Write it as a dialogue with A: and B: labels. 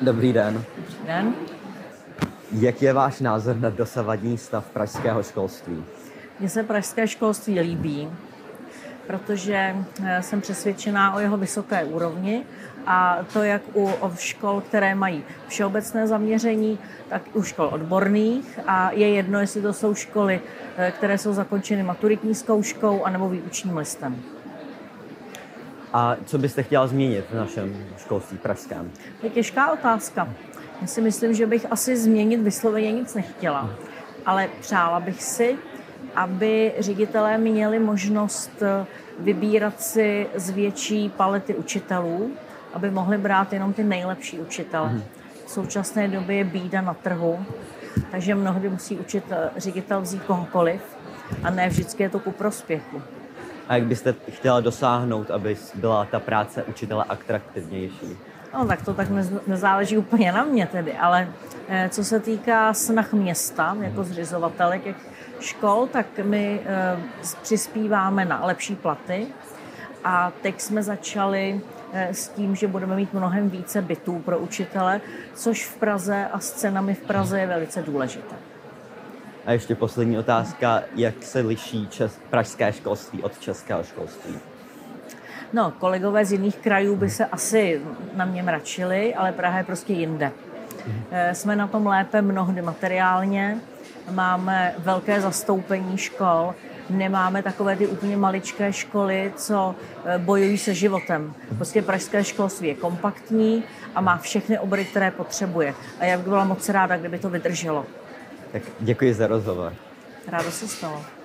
A: Dobrý den.
B: Dobrý den.
A: Jak je váš názor na dosavadní stav pražského školství?
B: Mně se pražské školství líbí, protože eh, jsem přesvědčená o jeho vysoké úrovni a to jak u škol, které mají všeobecné zaměření, tak i u škol odborných a je jedno, jestli to jsou školy, eh, které jsou zakončeny maturitní zkouškou anebo výučním listem.
A: A co byste chtěla změnit v našem školství pražském?
B: To je těžká otázka. Já si myslím, že bych asi změnit vysloveně nic nechtěla, ale přála bych si, aby ředitelé měli možnost eh, vybírat si z větší palety učitelů, aby mohli brát jenom ty nejlepší učitele. Mhm. V současné době je bída na trhu, takže mnohdy musí učitel, ředitel vzít kohokoliv a ne vždycky je to ku prospěchu.
A: A jak byste chtěla dosáhnout, aby byla ta práce učitele atraktivnější?
B: No tak to tak nezáleží úplně na mě tedy, ale eh, co se týká snah města jako zřizovatele těch škol, tak my eh, přispíváme na lepší platy a teď jsme začali eh, s tím, že budeme mít mnohem více bytů pro učitele, což v Praze a s cenami v Praze je velice důležité.
A: A ještě poslední otázka, jak se liší čes, pražské školství od českého školství?
B: No, kolegové z jiných krajů by se asi na mě mračili, ale Praha je prostě jinde. Eh, jsme na tom lépe mnohdy materiálně, máme velké zastoupení škol, nemáme takové ty úplně maličké školy, co eh, bojují se životem. Prostě pražské školství je kompaktní a má všechny obory, které potřebuje. A já bych byla moc ráda, kdyby to vydrželo.
A: Tak děkuji za rozhovor.
B: Ráda se stalo.